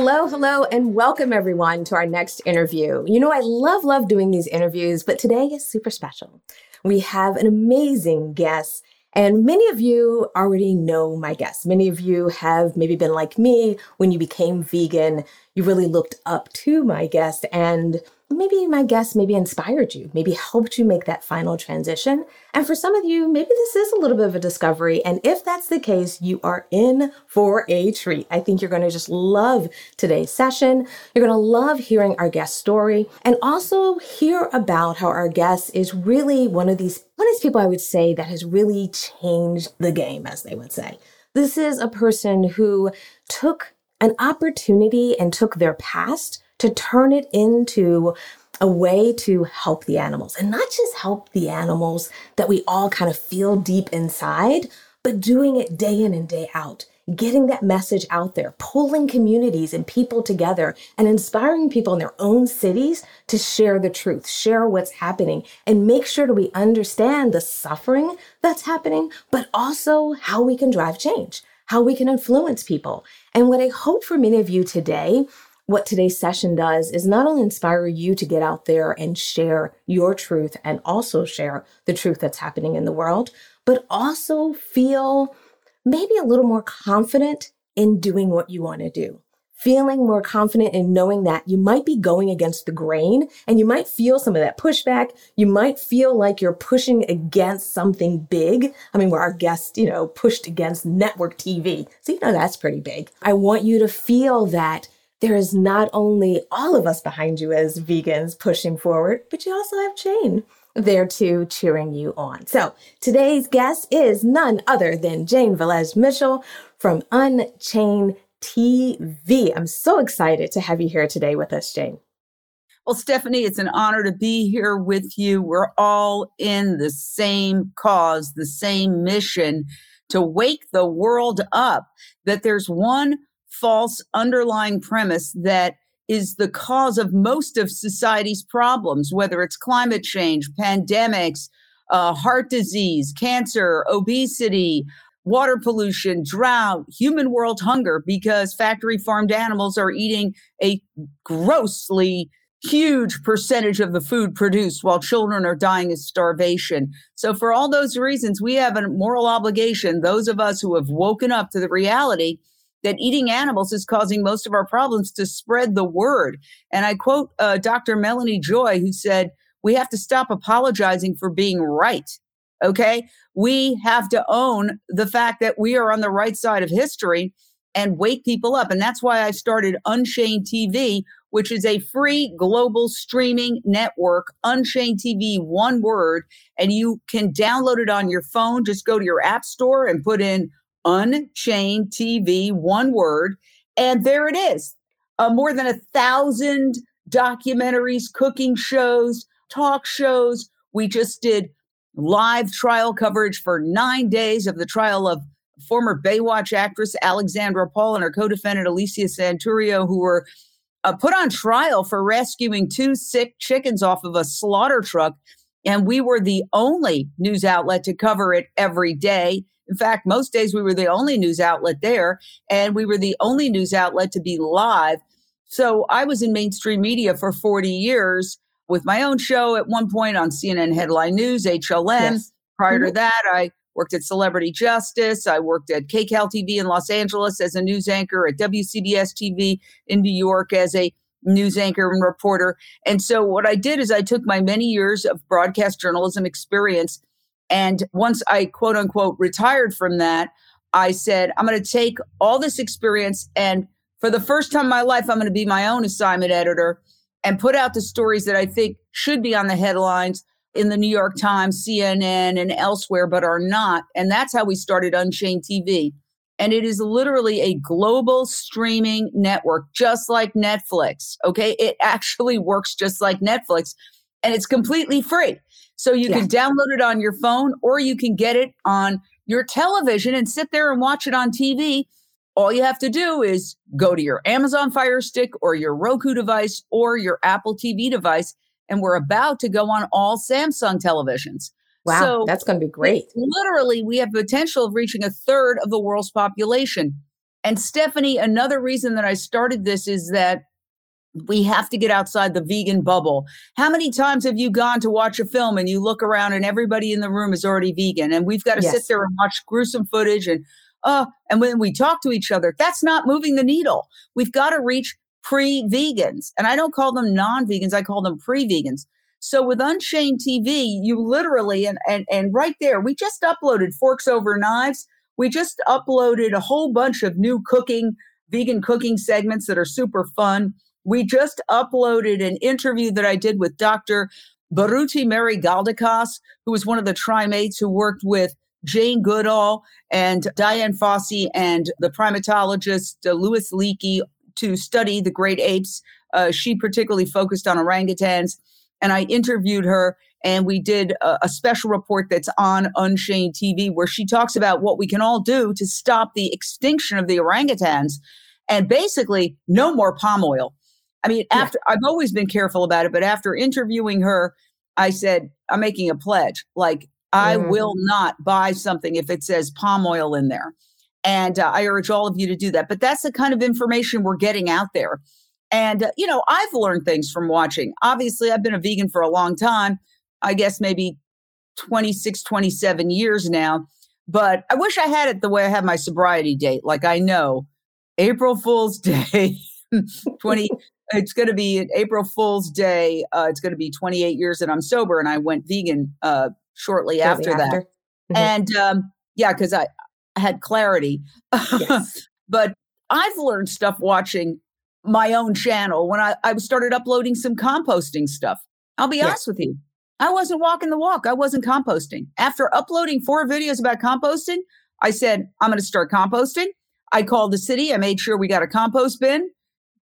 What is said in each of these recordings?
Hello, hello, and welcome everyone to our next interview. You know, I love, love doing these interviews, but today is super special. We have an amazing guest, and many of you already know my guest. Many of you have maybe been like me when you became vegan. You really looked up to my guest, and maybe my guest maybe inspired you, maybe helped you make that final transition. And for some of you, maybe this is a little bit of a discovery. And if that's the case, you are in for a treat. I think you're going to just love today's session. You're going to love hearing our guest story and also hear about how our guest is really one of these, one of these people I would say that has really changed the game, as they would say. This is a person who took an opportunity and took their past to turn it into a way to help the animals and not just help the animals that we all kind of feel deep inside, but doing it day in and day out, getting that message out there, pulling communities and people together and inspiring people in their own cities to share the truth, share what's happening and make sure that we understand the suffering that's happening, but also how we can drive change, how we can influence people. And what I hope for many of you today what today's session does is not only inspire you to get out there and share your truth and also share the truth that's happening in the world, but also feel maybe a little more confident in doing what you want to do. Feeling more confident in knowing that you might be going against the grain and you might feel some of that pushback. You might feel like you're pushing against something big. I mean, where our guest, you know, pushed against network TV. So, you know, that's pretty big. I want you to feel that there is not only all of us behind you as vegans pushing forward, but you also have Jane there too cheering you on. So today's guest is none other than Jane Velez Mitchell from Unchained TV. I'm so excited to have you here today with us, Jane. Well, Stephanie, it's an honor to be here with you. We're all in the same cause, the same mission to wake the world up that there's one false underlying premise that is the cause of most of society's problems, whether it's climate change, pandemics, uh, heart disease, cancer, obesity, water pollution, drought, human world hunger, because factory farmed animals are eating a grossly huge percentage of the food produced while children are dying of starvation. So, for all those reasons, we have a moral obligation, those of us who have woken up to the reality that eating animals is causing most of our problems to spread the word. And I quote uh, Dr. Melanie Joy, who said, We have to stop apologizing for being right. Okay. We have to own the fact that we are on the right side of history and wake people up. And that's why I started Unchained TV, which is a free global streaming network, Unchained TV, one word. And you can download it on your phone. Just go to your app store and put in Unchained TV, one word. And there it is. Uh, more than a thousand documentaries, cooking shows, talk shows. We just did live trial coverage for nine days of the trial of former Baywatch actress Alexandra Paul and her co defendant Alicia Santurio, who were uh, put on trial for rescuing two sick chickens off of a slaughter truck. And we were the only news outlet to cover it every day. In fact, most days we were the only news outlet there, and we were the only news outlet to be live. So I was in mainstream media for 40 years with my own show at one point on CNN Headline News, HLN. Yes. Prior mm-hmm. to that, I worked at Celebrity Justice. I worked at KCAL TV in Los Angeles as a news anchor, at WCBS TV in New York as a news anchor and reporter. And so what I did is I took my many years of broadcast journalism experience and once I quote unquote retired from that, I said, I'm going to take all this experience and for the first time in my life, I'm going to be my own assignment editor and put out the stories that I think should be on the headlines in the New York Times, CNN, and elsewhere, but are not. And that's how we started Unchained TV. and it is literally a global streaming network, just like Netflix. Okay. It actually works just like Netflix and it's completely free. So you yeah. can download it on your phone or you can get it on your television and sit there and watch it on TV. All you have to do is go to your Amazon Fire Stick or your Roku device or your Apple TV device. And we're about to go on all Samsung televisions. Wow, so that's going to be great. Literally, we have potential of reaching a third of the world's population. And Stephanie, another reason that I started this is that we have to get outside the vegan bubble. How many times have you gone to watch a film and you look around and everybody in the room is already vegan and we've got to yes. sit there and watch gruesome footage and uh and when we talk to each other, that's not moving the needle. We've got to reach pre-vegans. And I don't call them non-vegans, I call them pre-vegans. So with Unchained TV, you literally and and and right there, we just uploaded Forks Over Knives. We just uploaded a whole bunch of new cooking, vegan cooking segments that are super fun. We just uploaded an interview that I did with Dr. Biruté Mary Galdikas, who was one of the trimates who worked with Jane Goodall and Dian Fossey and the primatologist uh, Louis Leakey to study the great apes. Uh, she particularly focused on orangutans and I interviewed her and we did a, a, special report that's on Unchained TV where she talks about what we can all do to stop the extinction of the orangutans and basically no more palm oil. I mean, after yeah. I've always been careful about it, but after interviewing her, I said, I'm making a pledge. Like, I mm. will not buy something if it says palm oil in there. And uh, I urge all of you to do that. But that's the kind of information we're getting out there. And, uh, you know, I've learned things from watching. Obviously, I've been a vegan for a long time, I guess maybe 26, 27 years now. But I wish I had it the way I have my sobriety date. Like I know April Fool's Day, 20, it's going to be April Fool's Day. Uh, it's going to be 28 years that I'm sober. And I went vegan uh, shortly, after, after, that. Mm-hmm. And um, yeah, because I, I had clarity. Yes. but I've learned stuff watching my own channel when I, I started uploading some composting stuff. I'll be honest with you. I wasn't walking the walk. I wasn't composting. After uploading four videos about composting, I said, I'm going to start composting. I called the city. I made sure we got a compost bin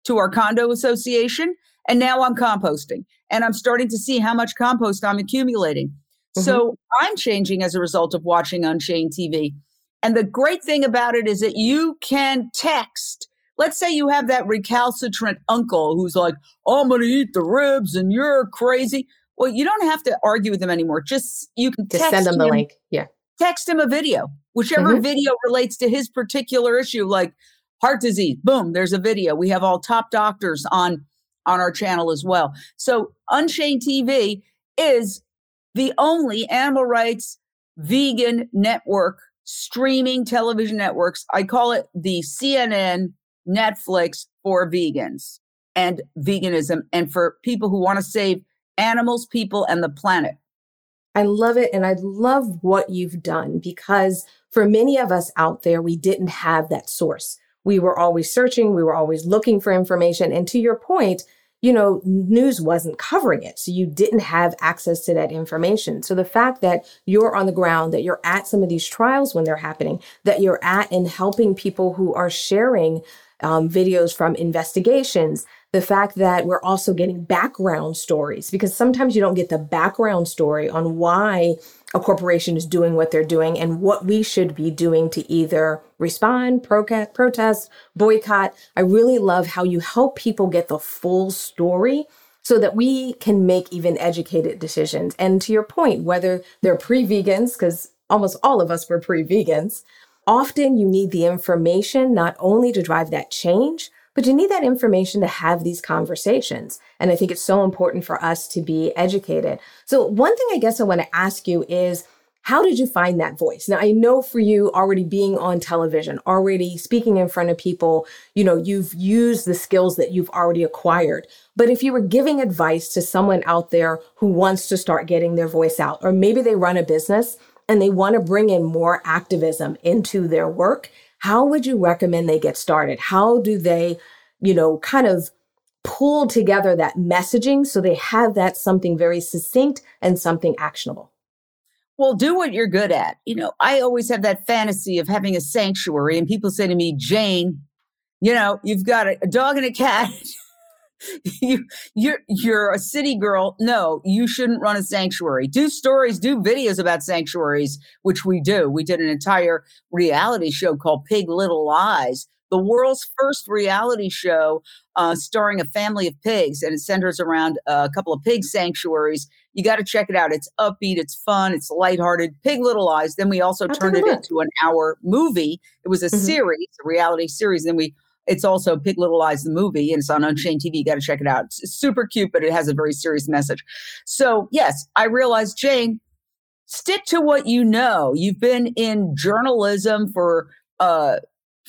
to our condo association. And now I'm composting and I'm starting to see how much compost I'm accumulating. Mm-hmm. So I'm changing as a result of watching Unchained TV. And the great thing about it is that you can text let's say you have that recalcitrant uncle who's like, oh, I'm going to eat the ribs and you're crazy. Well, you don't have to argue with them anymore. Just you can just send them the link. Yeah. Text him a video, whichever mm-hmm. video relates to his particular issue, like heart disease. Boom, there's a video. We have all top doctors on on our channel as well. So Unchained TV is the only animal rights vegan network streaming television networks. I call it the CNN Netflix for vegans and veganism and for people who want to save animals, people, and the planet. I love it. And I love what you've done because for many of us out there, we didn't have that source. We were always searching, we were always looking for information. And to your point, you know, news wasn't covering it. So you didn't have access to that information. So the fact that you're on the ground, that you're at some of these trials when they're happening, that you're at and helping people who are sharing um, videos from investigations, the fact that we're also getting background stories, because sometimes you don't get the background story on why a corporation is doing what they're doing and what we should be doing to either respond, proca- protest, boycott. I really love how you help people get the full story so that we can make even educated decisions. And to your point, whether they're pre vegans, because almost all of us were pre vegans, Often you need the information not only to drive that change, but you need that information to have these conversations. And I think it's so important for us to be educated. So, one thing I guess I want to ask you is how did you find that voice? Now, I know for you already being on television, already speaking in front of people, you know, you've used the skills that you've already acquired. But if you were giving advice to someone out there who wants to start getting their voice out, or maybe they run a business and they want to bring in more activism into their work, how would you recommend they get started? How do they, you know, kind of pull together that messaging so they have that something very succinct and something actionable? Well, do what you're good at. You know, I always have that fantasy of having a sanctuary, and people say to me, Jane, you know, you've got a, a dog and a cat. you you're you're a city girl. No, you shouldn't run a sanctuary. Do stories, do videos about sanctuaries, which we do. We did an entire reality show called Pig Little Lies, the world's first reality show uh, starring a family of pigs, and it centers around a couple of pig sanctuaries. You got to check it out. It's upbeat, it's fun, it's lighthearted. Pig Little Lies. Then we also I'll turned it into an hour movie. It was a mm-hmm. series, a reality series. Then we it's also Pig Little Lies, the movie, and it's on Unchained TV. You got to check it out. It's super cute, but it has a very serious message. So, yes, I realized, Jane, stick to what you know. You've been in journalism for, uh,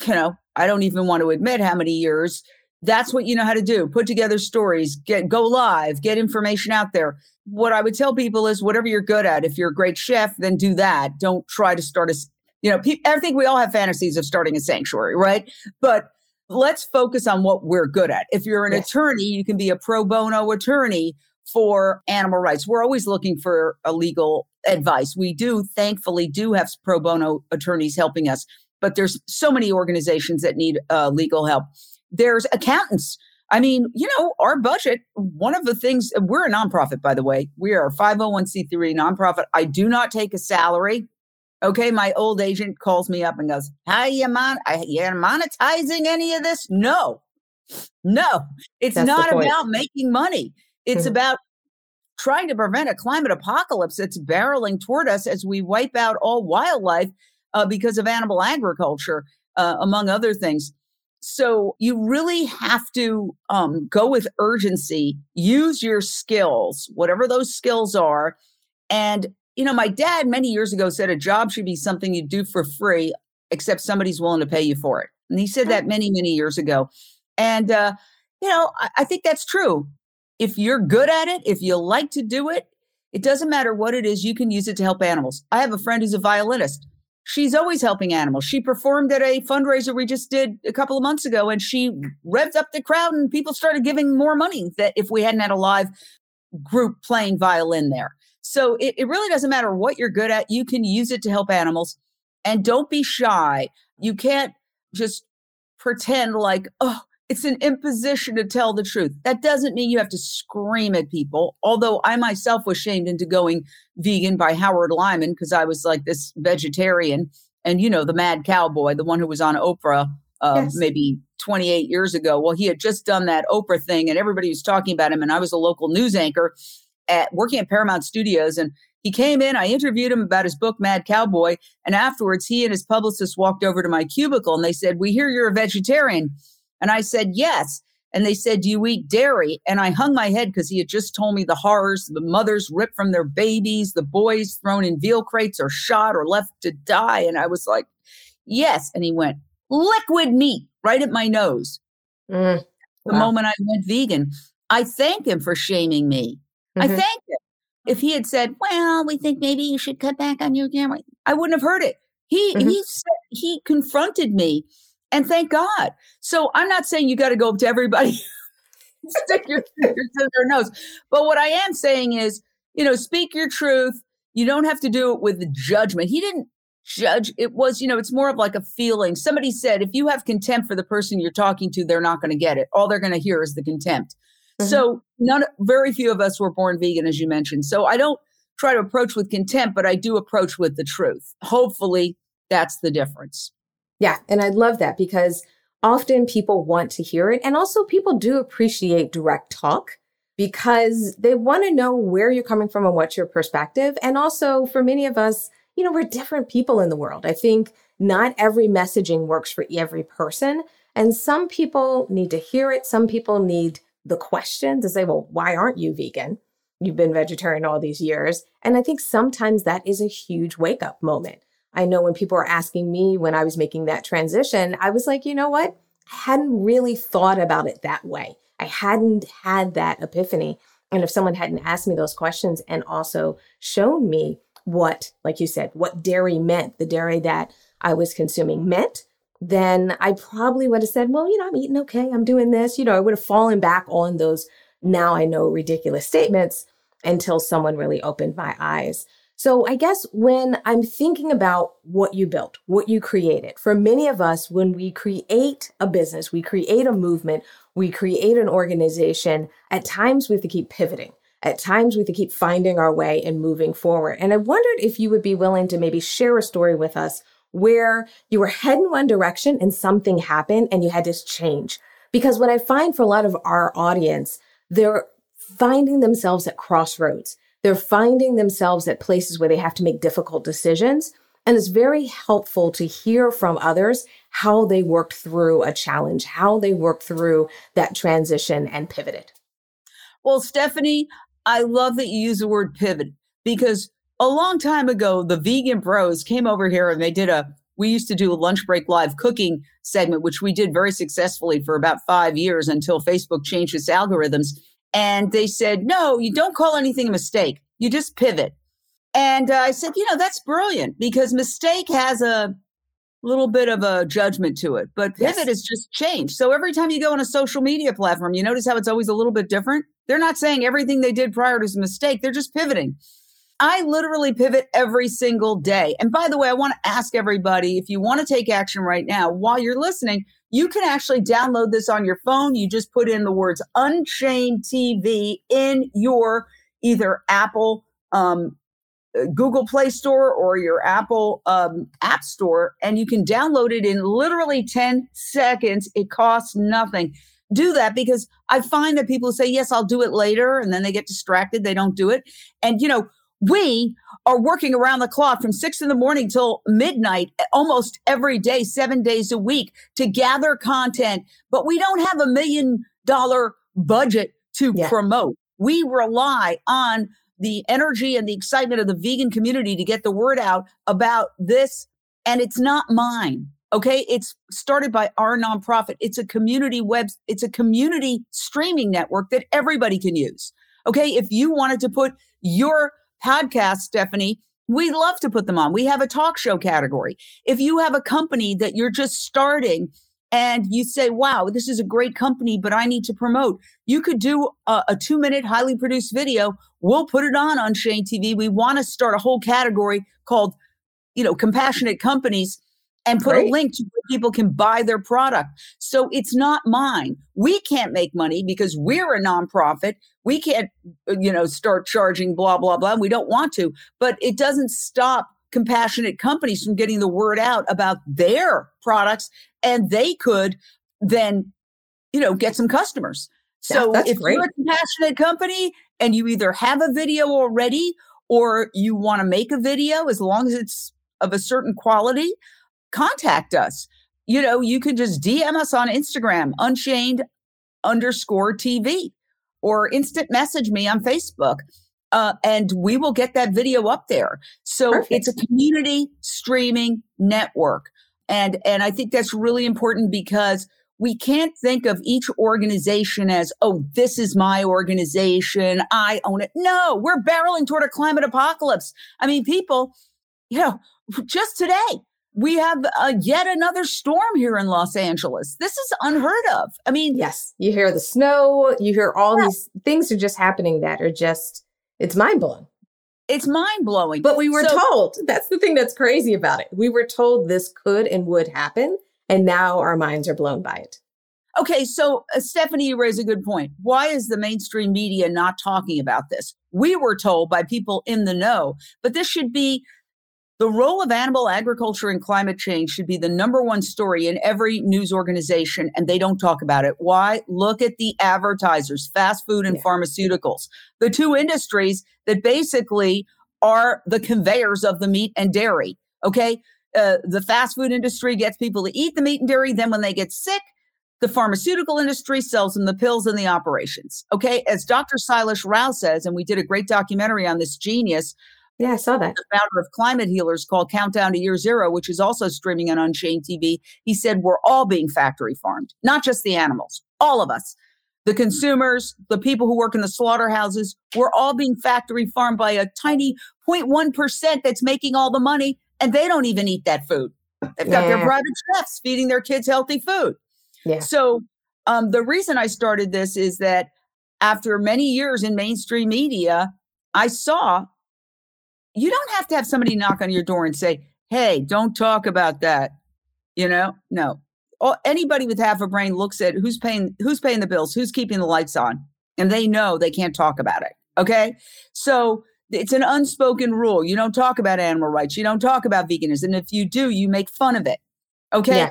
you know, I don't even want to admit how many years. That's what you know how to do. Put together stories, get go live, get information out there. What I would tell people is whatever you're good at. If you're a great chef, then do that. Don't try to start a you know, pe- I think we all have fantasies of starting a sanctuary, right? But let's focus on what we're good at. If you're an yes. attorney, you can be a pro bono attorney for animal rights. We're always looking for a legal advice. We do, thankfully, do have pro bono attorneys helping us, but there's so many organizations that need uh, legal help. There's accountants. I mean, you know, our budget, one of the things, we're a nonprofit, by the way. We are a 501c3 nonprofit. I do not take a salary. Okay, my old agent calls me up and goes, "How you mon? Are you monetizing any of this?" No, no, it's That's not about making money. It's mm-hmm. about trying to prevent a climate apocalypse that's barreling toward us as we wipe out all wildlife uh, because of animal agriculture, uh, among other things. So you really have to um, go with urgency, use your skills, whatever those skills are, and you know, my dad many years ago said a job should be something you do for free, except somebody's willing to pay you for it. And he said that many, many years ago. And, uh, you know, I, I think that's true. If you're good at it, if you like to do it, it doesn't matter what it is, you can use it to help animals. I have a friend who's a violinist. She's always helping animals. She performed at a fundraiser we just did a couple of months ago, and she revved up the crowd, and people started giving more money that if we hadn't had a live group playing violin there. So it, it really doesn't matter what you're good at. You can use it to help animals. And don't be shy. You can't just pretend like, oh, it's an imposition to tell the truth. That doesn't mean you have to scream at people. Although I myself was shamed into going vegan by Howard Lyman because I was like this vegetarian. And, you know, the mad cowboy, the one who was on Oprah uh, yes. maybe 28 years ago. Well, he had just done that Oprah thing and everybody was talking about him. And I was a local news anchor at working at Paramount Studios and he came in, I interviewed him about his book, Mad Cowboy. And afterwards, he and his publicist walked over to my cubicle and they said, We hear you're a vegetarian. And I said, Yes. And they said, Do you eat dairy? And I hung my head because he had just told me the horrors the mothers ripped from their babies, the boys thrown in veal crates or shot or left to die. And I was like, Yes. And he went, Liquid meat right at my nose. Mm, the wow. moment I went vegan, I thank him for shaming me Mm-hmm. I thank him. If he had said, "Well, we think maybe you should cut back on your gambling," I wouldn't have heard it. He mm-hmm. he said, he confronted me, and thank God. So I'm not saying you got to go up to everybody, stick your fingers in their nose. But what I am saying is, you know, speak your truth. You don't have to do it with judgment. He didn't judge. It was, you know, it's more of like a feeling. Somebody said, if you have contempt for the person you're talking to, they're not going to get it. All they're going to hear is the contempt. Mm-hmm. So none, very few of us were born vegan, as you mentioned. So I don't try to approach with contempt, but I do approach with the truth. Hopefully, that's the difference. Yeah, and I love that because often people want to hear it, and also people do appreciate direct talk because they want to know where you're coming from and what's your perspective. And also, for many of us, you know, we're different people in the world. I think not every messaging works for every person. And some people need to hear it. Some people need the question to say, well, why aren't you vegan? You've been vegetarian all these years. And I think sometimes that is a huge wake up moment. I know when people were asking me when I was making that transition, I was like, you know what? I hadn't really thought about it that way. I hadn't had that epiphany. And if someone hadn't asked me those questions and also shown me what, like you said, what dairy meant, the dairy that I was consuming meant, then I probably would have said, well, you know, I'm eating okay. I'm doing this. You know, I would have fallen back on those now I know ridiculous statements until someone really opened my eyes. So I guess when I'm thinking about what you built, what you created, for many of us, when we create a business, we create a movement, we create an organization, at times we have to keep pivoting. At times we have to keep finding our way and moving forward. And I wondered if you would be willing to maybe share a story with us where you were heading one direction and something happened and you had to change. Because what I find for a lot of our audience, they're finding themselves at crossroads they're finding themselves at places where they have to make difficult decisions. And it's very helpful to hear from others how they worked through a challenge, how they worked through that transition and pivoted. Well, Stephanie, I love that you use the word pivot because a long time ago, the vegan bros came over here and they did a, we used to do a lunch break live cooking segment, which we did very successfully for about five years until Facebook changed its algorithms. And they said, no, you don't call anything a mistake. You just pivot. And uh, I said, you know, that's brilliant because mistake has a little bit of a judgment to it, but pivot yes. is just change. So every time you go on a social media platform, you notice how it's always a little bit different. They're not saying everything they did prior to is a mistake. They're just pivoting. I literally pivot every single day. And by the way, I want to ask everybody if you want to take action right now while you're listening, you can actually download this on your phone. You just put in the words Unchained TV in your either Apple, um, uh, Google Play Store or your Apple um, App Store, and you can download it in literally 10 seconds. It costs nothing. Do that because I find that people say, Yes, I'll do it later. And then they get distracted. They don't do it. And, you know, we are working around the clock from six in the morning till midnight eh, almost every day, seven days a week to gather content, but we don't have a million dollar budget to yeah. promote. We rely on the energy and the excitement of the vegan community to get the word out about this. And it's not mine. Okay. It's started by our nonprofit. It's a community web, it's a community streaming network that everybody can use. Okay. If you wanted to put your podcasts, Stephanie, we love to put them on. We have a talk show category. If you have a company that you're just starting and you say, wow, this is a great company, but I need to promote, you could do a, a two minute, highly produced video. We'll put it on Unchained TV. We want to start a whole category called, you know, compassionate companies and put Great. a link to where people can buy their product. So it's not mine. We can't make money because we're a nonprofit. We can't, uh, you know, start charging blah, blah, blah. We don't want to, but it doesn't stop compassionate companies from getting the word out about their products and they could then, you know, get some customers. So yeah, if great. you're a compassionate company and you either have a video already or you want to make a video, as long as it's of a certain quality, contact us. You know, you can just DM us on Instagram, unchained underscore TV, or instant message me on Facebook. Uh, and we will get that video up there. So Perfect. it's a community streaming network. And, and I think that's really important because we can't think of each organization as, oh, this is my organization. I own it. No, we're barreling toward a climate apocalypse. I mean, people, you know, just today, we have uh, yet another storm here in Los Angeles. This is unheard of. I mean, yes, you hear the snow, you hear all yeah. these things are just happening that are just, it's mind blowing. It's mind blowing. But we were so, told that's the thing that's crazy about it. We were told this could and would happen. And now our minds are blown by it. Okay, so uh, Stephanie, you raise a good point. Why is the mainstream media not talking about this? We were told by people in the know, but this should be the role of animal agriculture and climate change should be the number one story in every news organization, and they don't talk about it. Why? Look at the advertisers, fast food and yeah. pharmaceuticals, the two industries that basically are the conveyors of the meat and dairy. Okay. Uh, the fast food industry gets people to eat the meat and dairy. Then, when they get sick, the pharmaceutical industry sells them the pills and the operations. Okay. As Dr. Sailesh Rao says, and we did a great documentary on this genius yeah, I saw that. The founder of Climate Healers called Countdown to Year Zero, which is also streaming on Unchained TV. He said, We're all being factory farmed, not just the animals, all of us. The consumers, the people who work in the slaughterhouses, we're all being factory farmed by a tiny 0.1% that's making all the money, and they don't even eat that food. They've got yeah. their private chefs feeding their kids healthy food. Yeah. So, um, the reason I started this is that after many years in mainstream media, I saw you don't have to have somebody knock on your door and say, "Hey, don't talk about that." You know, no. anybody with half a brain looks at who's paying who's paying the bills, who's keeping the lights on, and they know they can't talk about it. Okay, so it's an unspoken rule. You don't talk about animal rights. You don't talk about veganism. And if you do, you make fun of it. Okay. Yeah.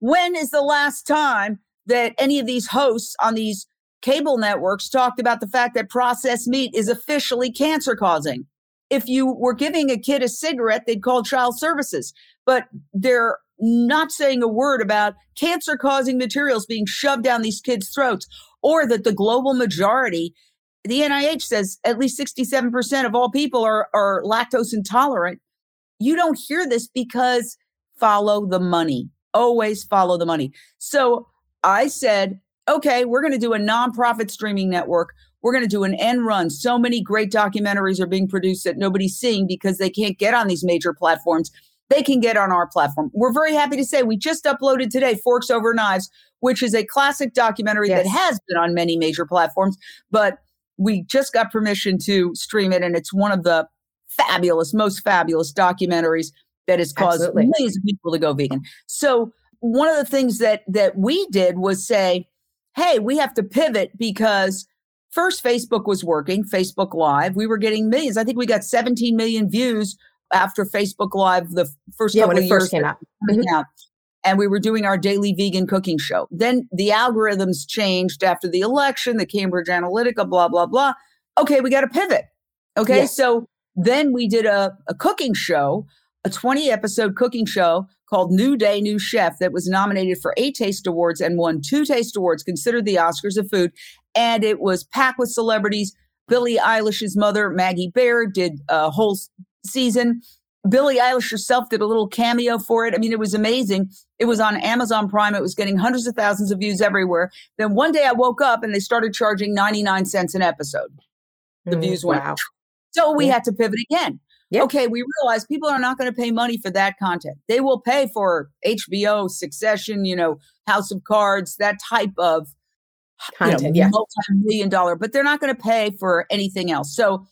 When is the last time that any of these hosts on these cable networks talked about the fact that processed meat is officially cancer causing? If you were giving a kid a cigarette, they'd call child services, but they're not saying a word about cancer causing materials being shoved down these kids' throats or that the global majority the NIH says at least 67% of all people are, are lactose intolerant. You don't hear this because follow the money. Always follow the money. So I said, okay, we're going to do a nonprofit streaming network. We're going to do an end run. So many great documentaries are being produced that nobody's seeing because they can't get on these major platforms. They can get on our platform. We're very happy to say we just uploaded today Forks Over Knives, which is a classic documentary yes. that has been on many major platforms, but we just got permission to stream it, and it's one of the fabulous, most fabulous documentaries that has caused Absolutely. millions of people to go vegan. So one of the things that that we did was say, hey, we have to pivot because first Facebook was working, Facebook Live. We were getting millions. I think we got 17 million views after Facebook Live the first yeah, couple when it of years first came out. Mm-hmm. out and we were doing our daily vegan cooking show. Then the algorithms changed after the election, the Cambridge Analytica, blah, blah, blah. Okay, we got to pivot. Okay, yes. so then we did a, a cooking show, a 20 episode cooking show called New Day, New Chef that was nominated for eight taste awards and won two taste awards, considered the Oscars of food. And it was packed with celebrities. Billie Eilish's mother, Maggie Baird, did a whole season. Billie Eilish herself did a little cameo for it. I mean, it was amazing. It was on Amazon Prime. It was getting hundreds of thousands of views everywhere. Then one day I woke up and they started charging 99 cents an episode. The mm, views went. Wow. So we yeah. had to pivot again. Okay, we realized people are not going to pay money for that content. They will pay for HBO, Succession, you know, House of Cards, that type of content, you know, yeah. multi-million dollar, but they're not going to pay for anything else. So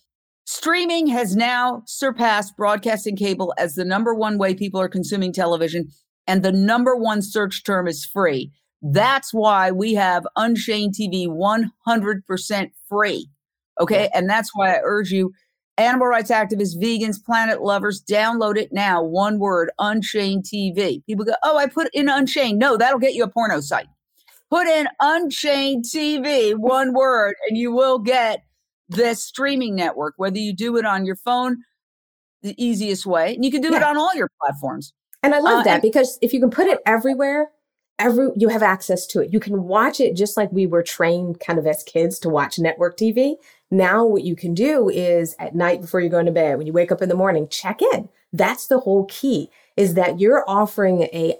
Streaming has now surpassed broadcasting cable as the number one way people are consuming television, and the number one search term is free. That's why we have Unchained TV 100% free. Okay. And that's why I urge you, animal rights activists, vegans, planet lovers, download it now. One word, Unchained TV. People go, oh, I put in Unchained. No, that'll get you a porno site. Put in Unchained TV, one word, and you will get this streaming network, whether you do it on your phone, the easiest way, and you can do yeah. it on all your platforms. And I love uh, that because if you can put it everywhere, every you have access to it. You can watch it just like we were trained kind of as kids to watch network TV. Now what you can do is at night before you're going to bed, when you wake up in the morning, check in. That's the whole key is that you're offering a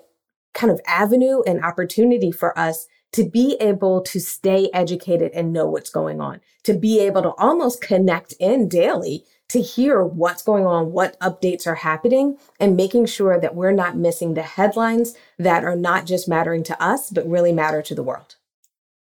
kind of avenue and opportunity for us to be able to stay educated and know what's going on, to be able to almost connect in daily to hear what's going on, what updates are happening, and making sure that we're not missing the headlines that are not just mattering to us, but really matter to the world.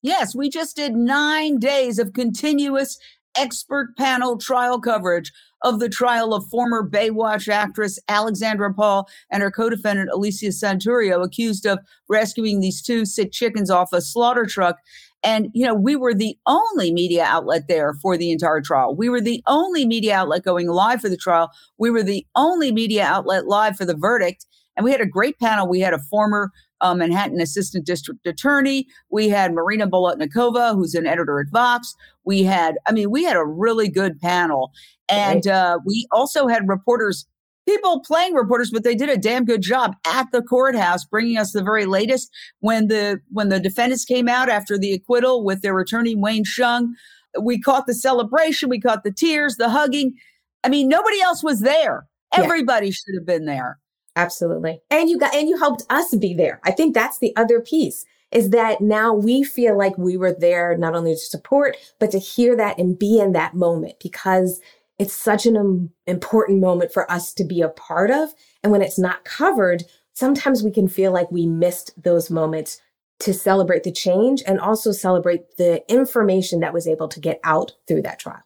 Yes, we just did nine days of continuous expert panel trial coverage of the trial of former Baywatch actress Alexandra Paul and her co-defendant Alicia Santurio, accused of rescuing these two sick chickens off a slaughter truck. And, you know, we were the only media outlet there for the entire trial. We were the only media outlet going live for the trial. We were the only media outlet live for the verdict. And we had a great panel. We had a former uh, Manhattan Assistant District Attorney. We had Marina Bolotnikova, who's an editor at Vox. We had, I mean, we had a really good panel. And uh, we also had reporters, people playing reporters, but they did a damn good job at the courthouse, bringing us the very latest. When the when the defendants came out after the acquittal with their attorney Wayne Hsiung, we caught the celebration, we caught the tears, the hugging. I mean, nobody else was there. Everybody yeah. should have been there. Absolutely. And you got and you helped us be there. I think that's the other piece is that now we feel like we were there not only to support but to hear that and be in that moment because it's such an important moment for us to be a part of and when it's not covered sometimes we can feel like we missed those moments to celebrate the change and also celebrate the information that was able to get out through that trial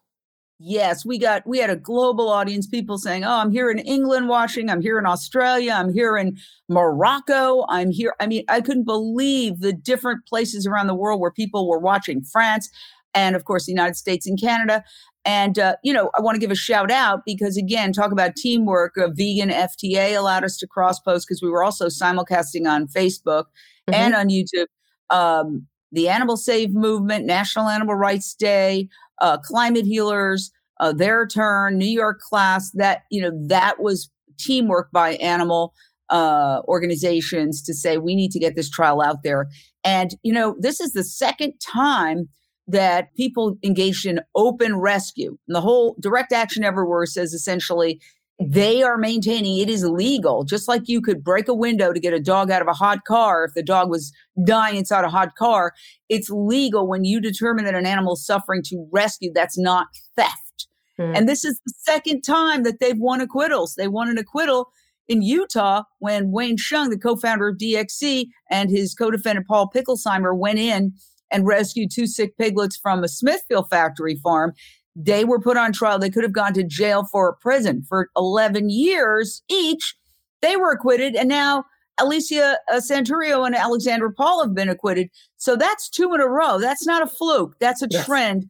Yes, we got we had a global audience, people saying, "Oh, I'm here in England watching, I'm here in Australia, I'm here in Morocco, I'm here." I mean, I couldn't believe the different places around the world where people were watching France and of course the United States and Canada. And uh, you know, I want to give a shout out because again, talk about teamwork. A vegan FTA allowed us to cross post because we were also simulcasting on Facebook mm-hmm. and on YouTube. Um, the Animal Save Movement, National Animal Rights Day, uh, climate healers, uh, their turn, New York class. That you know that was teamwork by animal uh, organizations to say we need to get this trial out there. And you know this is the second time that people engaged in open rescue. And the whole direct action everywhere says essentially they are maintaining it is legal, just like you could break a window to get a dog out of a hot car if the dog was dying inside a hot car. It's legal when you determine that an animal is suffering to rescue. That's not theft. Mm. And this is the second time that they've won acquittals. They won an acquittal in Utah when Wayne Hsiung, the co founder of DxE, and his co defendant Paul Picklesimer went in and rescued two sick piglets from a Smithfield factory farm. They were put on trial. They could have gone to jail for a prison for 11 years each. They were acquitted. And now Alicia uh, Santurio and Alexandra Paul have been acquitted. So that's two in a row. That's not a fluke. That's a yes. trend.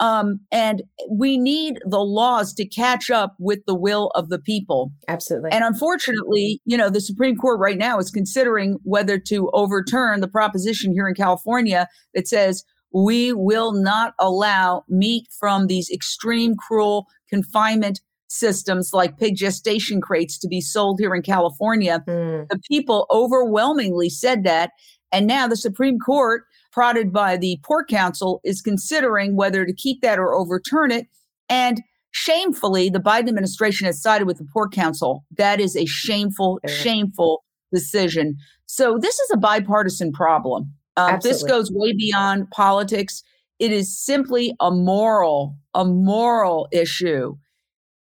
Um, and we need the laws to catch up with the will of the people. Absolutely. And unfortunately, you know, the Supreme Court right now is considering whether to overturn the proposition here in California that says we will not allow meat from these extreme cruel confinement systems like pig gestation crates to be sold here in California. Mm. The people overwhelmingly said that. And now the Supreme Court, prodded by the Pork Council, is considering whether to keep that or overturn it. And shamefully, the Biden administration has sided with the Pork Council. That is a shameful, shameful decision. So this is a bipartisan problem. Uh, this goes way beyond politics. It is simply a moral, a moral issue.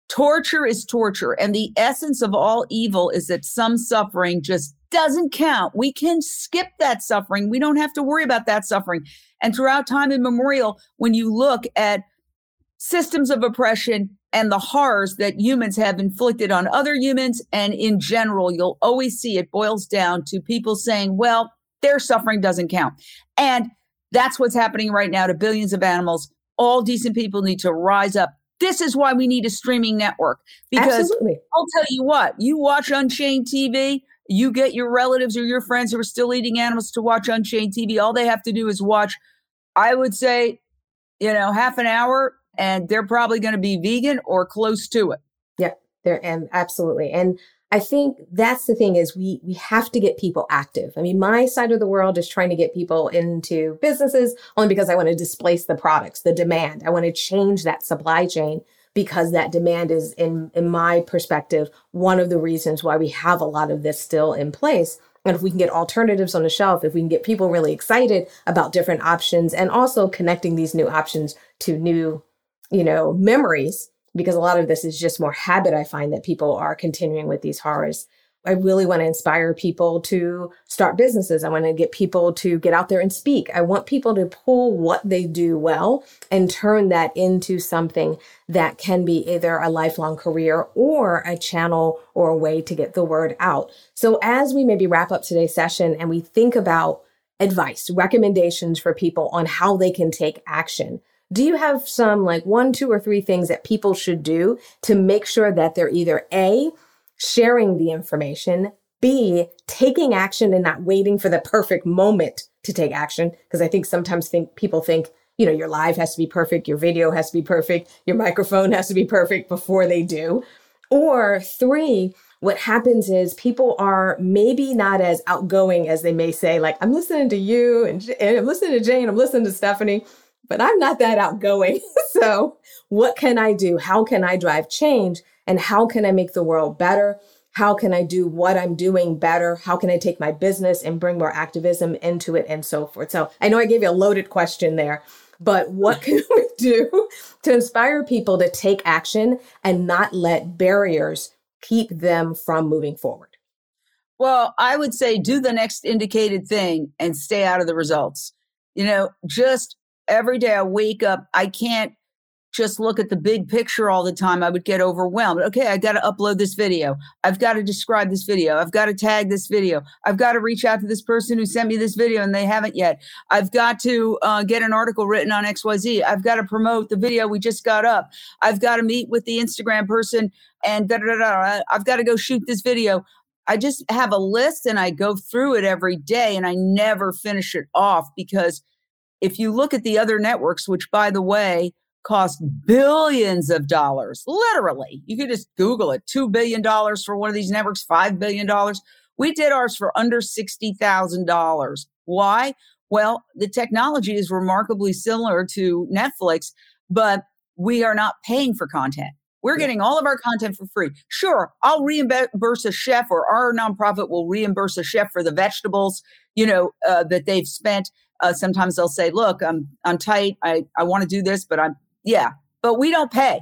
Torture is torture. And the essence of all evil is that some suffering just doesn't count. We can skip that suffering. We don't have to worry about that suffering. And throughout time immemorial, when you look at systems of oppression and the horrors that humans have inflicted on other humans and in general, you'll always see it boils down to people saying, well, their suffering doesn't count. And that's what's happening right now to billions of animals. All decent people need to rise up. This is why we need a streaming network. Because Absolutely. I'll tell you what, you watch Unchained TV, you get your relatives or your friends who are still eating animals to watch Unchained TV. All they have to do is watch, I would say, you know, half an hour, and they're probably going to be vegan or close to it. Yeah, there and absolutely. And I think that's the thing is we we have to get people active. I mean, my side of the world is trying to get people into businesses only because I want to displace the products, the demand. I want to change that supply chain because that demand is in in my perspective one of the reasons why we have a lot of this still in place. And if we can get alternatives on the shelf, if we can get people really excited about different options and also connecting these new options to new, you know, memories, because a lot of this is just more habit. I find that people are continuing with these horrors. I really want to inspire people to start businesses. I want to get people to get out there and speak. I want people to pull what they do well and turn that into something that can be either a lifelong career or a channel or a way to get the word out. So as we maybe wrap up today's session and we think about advice, recommendations for people on how they can take action, do you have some like one, two, or three things that people should do to make sure that they're either A, sharing the information, B, taking action and not waiting for the perfect moment to take action? Because I think sometimes think people think, you know, your live has to be perfect, your video has to be perfect, your microphone has to be perfect before they do. Or three, what happens is people are maybe not as outgoing as they may say, like, I'm listening to you and, and I'm listening to Jane, I'm listening to Stephanie but I'm not that outgoing. so, what can I do? How can I drive change? And how can I make the world better? How can I do what I'm doing better? How can I take my business and bring more activism into it and so forth? So, I know I gave you a loaded question there, but what can we do to inspire people to take action and not let barriers keep them from moving forward? Well, I would say do the next indicated thing and stay out of the results. You know, just every day I wake up, I can't just look at the big picture all the time, I would get overwhelmed. Okay, I got to upload this video. I've got to describe this video. I've got to tag this video. I've got to reach out to this person who sent me this video and they haven't yet. I've got to uh, get an article written on XYZ. I've got to promote the video we just got up. I've got to meet with the Instagram person and da da da. I've got to go shoot this video. I just have a list and I go through it every day and I never finish it off because if you look at the other networks, which by the way, cost billions of dollars. Literally, you could just Google it $2 billion for one of these networks, $5 billion. We did ours for under $60,000. Why? Well, the technology is remarkably similar to Netflix, but we are not paying for content. We're getting all of our content for free. Sure, I'll reimburse a chef or our nonprofit will reimburse a chef for the vegetables, you know, uh, that they've spent. Uh, sometimes they'll say, look, I'm, I'm tight. I, I want to do this, but I'm yeah, but we don't pay.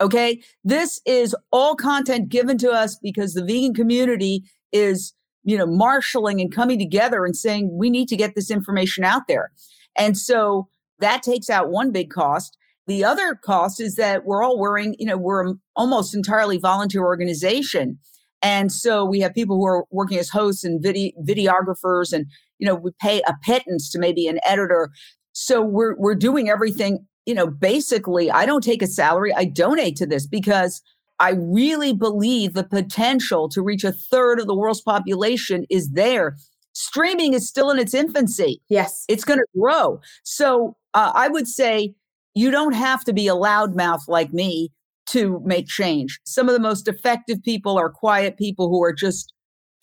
Okay. This is all content given to us because the vegan community is, you know, marshaling and coming together and saying, we need to get this information out there. And so that takes out one big cost. The other cost is that we're all wearing, you know, we're almost entirely volunteer organization. And so we have people who are working as hosts and video, videographers and, you know, we pay a pittance to maybe an editor. So we're, we're doing everything you know, basically, I don't take a salary. I donate to this because I really believe the potential to reach a third of the world's population is there. Streaming is still in its infancy. Yes. It's going to grow. So uh, I would say you don't have to be a loudmouth like me to make change. Some of the most effective people are quiet people who are just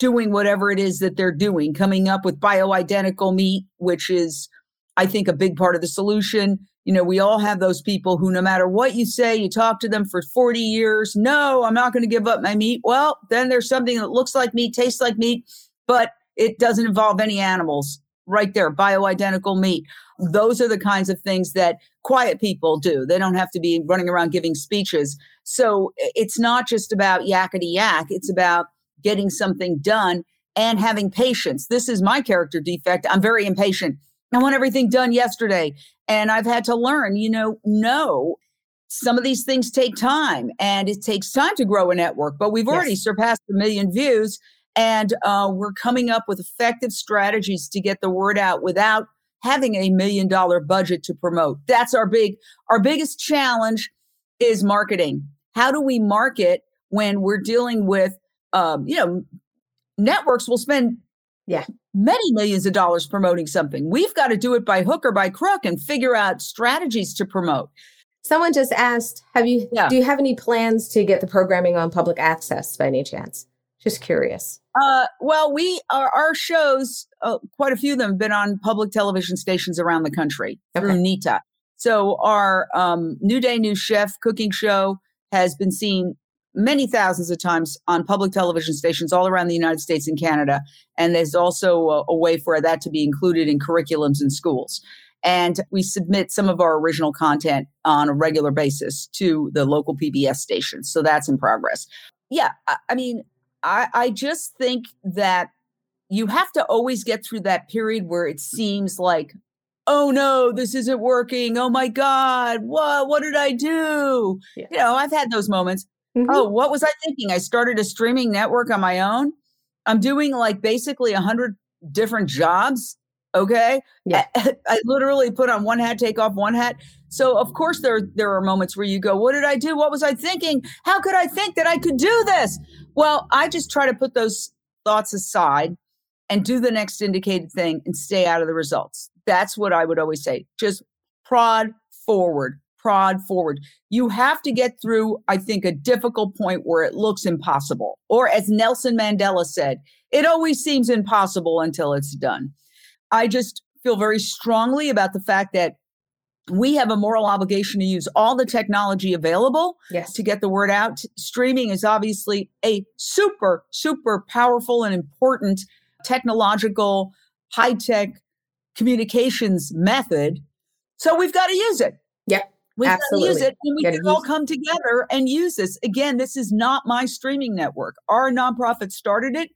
doing whatever it is that they're doing, coming up with bioidentical meat, which is, I think, a big part of the solution you know, we all have those people who, no matter what you say, you talk to them for 40 years. No, I'm not going to give up my meat. Well, then there's something that looks like meat, tastes like meat, but it doesn't involve any animals right there, bioidentical meat. Those are the kinds of things that quiet people do. They don't have to be running around giving speeches. So it's not just about yakety yak, it's about getting something done and having patience. This is my character defect. I'm very impatient. I want everything done yesterday. And I've had to learn, you know, no, some of these things take time and it takes time to grow a network, but we've already yes. surpassed a million views and uh, we're coming up with effective strategies to get the word out without having a million dollar budget to promote. That's our big, our biggest challenge is marketing. How do we market when we're dealing with, um, you know, networks will spend yeah many millions of dollars promoting something. We've got to do it by hook or by crook and figure out strategies to promote. Someone just asked, have you yeah. do you have any plans to get the programming on public access by any chance? Just curious. Uh, well, we our, our shows, uh, quite a few of them have been on public television stations around the country okay. through NETA. So our um, New Day New Chef cooking show has been seen many thousands of times on public television stations all around the United States and Canada. And there's also a, a, way for that to be included in curriculums in schools. And we submit some of our original content on a regular basis to the local PBS stations. So that's in progress. Yeah, I, I mean, I, I just think that you have to always get through that period where it seems like, oh no, this isn't working. Oh my God, what what did I do? Yeah. You know, I've had those moments. Mm-hmm. Oh, what was I thinking? I started a streaming network on my own. I'm doing like basically a hundred different jobs. Okay. Yeah. I, I, literally put on one hat, take off one hat. So of course there there are moments where you go, what did I do? What was I thinking? How could I think that I could do this? Well, I just try to put those thoughts aside and do the next indicated thing and stay out of the results. That's what I would always say. Just prod forward prod forward. You have to get through, I think, a difficult point where it looks impossible. Or as Nelson Mandela said, it always seems impossible until it's done. I just feel very strongly about the fact that we have a moral obligation to use all the technology available yes. to get the word out. Streaming is obviously a super, super powerful and important technological, high tech communications method. So we've got to use it. Yep. We can use it and we can all come together and use this. Again, this is not my streaming network. Our nonprofit started it,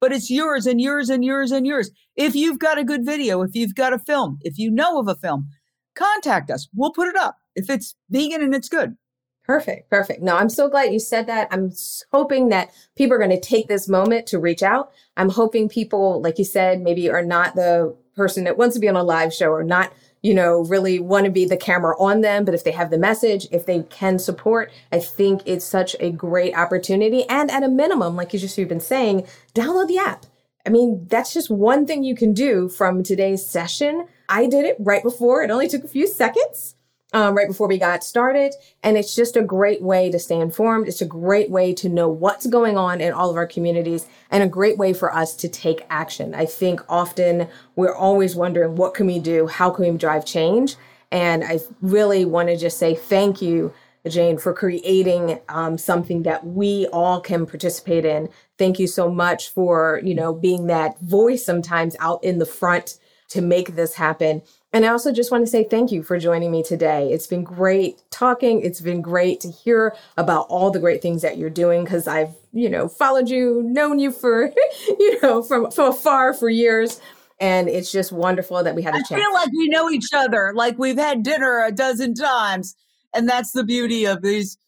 but it's yours and yours and yours and yours. If you've got a good video, if you've got a film, if you know of a film, contact us. We'll put it up. if it's vegan and it's good. Perfect. Perfect. No, I'm so glad you said that. I'm hoping that people are going to take this moment to reach out. I'm hoping people, like you said, maybe are not the person that wants to be on a live show or not, you know, really want to be the camera on them. But if they have the message, if they can support, I think it's such a great opportunity. And at a minimum, like you just you've been saying, download the app. I mean, that's just one thing you can do from today's session. I did it right before. It only took a few seconds um, right before we got started. And it's just a great way to stay informed. It's a great way to know what's going on in all of our communities and a great way for us to take action. I think often we're always wondering, what can we do? How can we drive change? And I really want to just say thank you, Jane, for creating um, something that we all can participate in. Thank you so much for, you know, being that voice sometimes out in the front to make this happen. And I also just want to say thank you for joining me today. It's been great talking. It's been great to hear about all the great things that you're doing because I've, you know, followed you, known you for, you know, from, from afar for years. And it's just wonderful that we had a I chance. I feel like we know each other, like we've had dinner a dozen times. And that's the beauty of these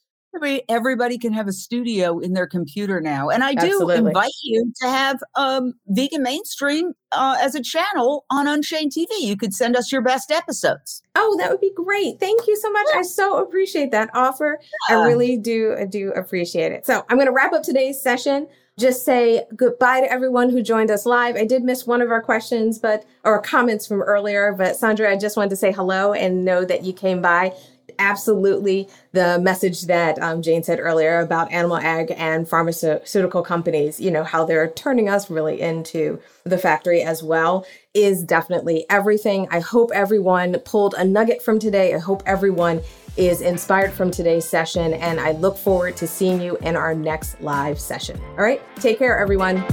everybody can have a studio in their computer now. And I do Absolutely. invite you to have um, Vegan Mainstream uh, as a channel on Unchained TV. You could send us your best episodes. Oh, that would be great. Thank you so much. I so appreciate that offer. Yeah. I really do, do appreciate it. So I'm going to wrap up today's session. Just say goodbye to everyone who joined us live. I did miss one of our questions, but or comments from earlier, but Sandra, I just wanted to say hello and know that you came by absolutely the message that um, Jane said earlier about animal ag and pharmaceutical companies, you know, how they're turning us really into the factory as well, is definitely everything. I hope everyone pulled a nugget from today. I hope everyone is inspired from today's session, and I look forward to seeing you in our next live session. All right, take care, everyone.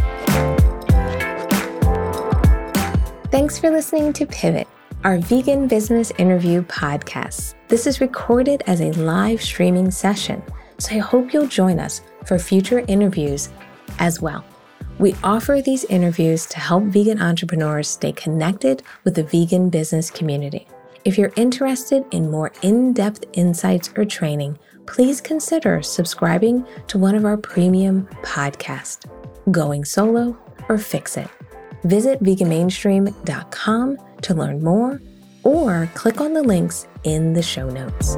Thanks for listening to Pivot our vegan business interview podcast. This is recorded as a live streaming session, so I hope you'll join us for future interviews as well. We offer these interviews to help vegan entrepreneurs stay connected with the vegan business community. If you're interested in more in depth insights or training, please consider subscribing to one of our premium podcasts, Going Solo or Fix It. Visit veganmainstream.com to learn more or click on the links in the show notes.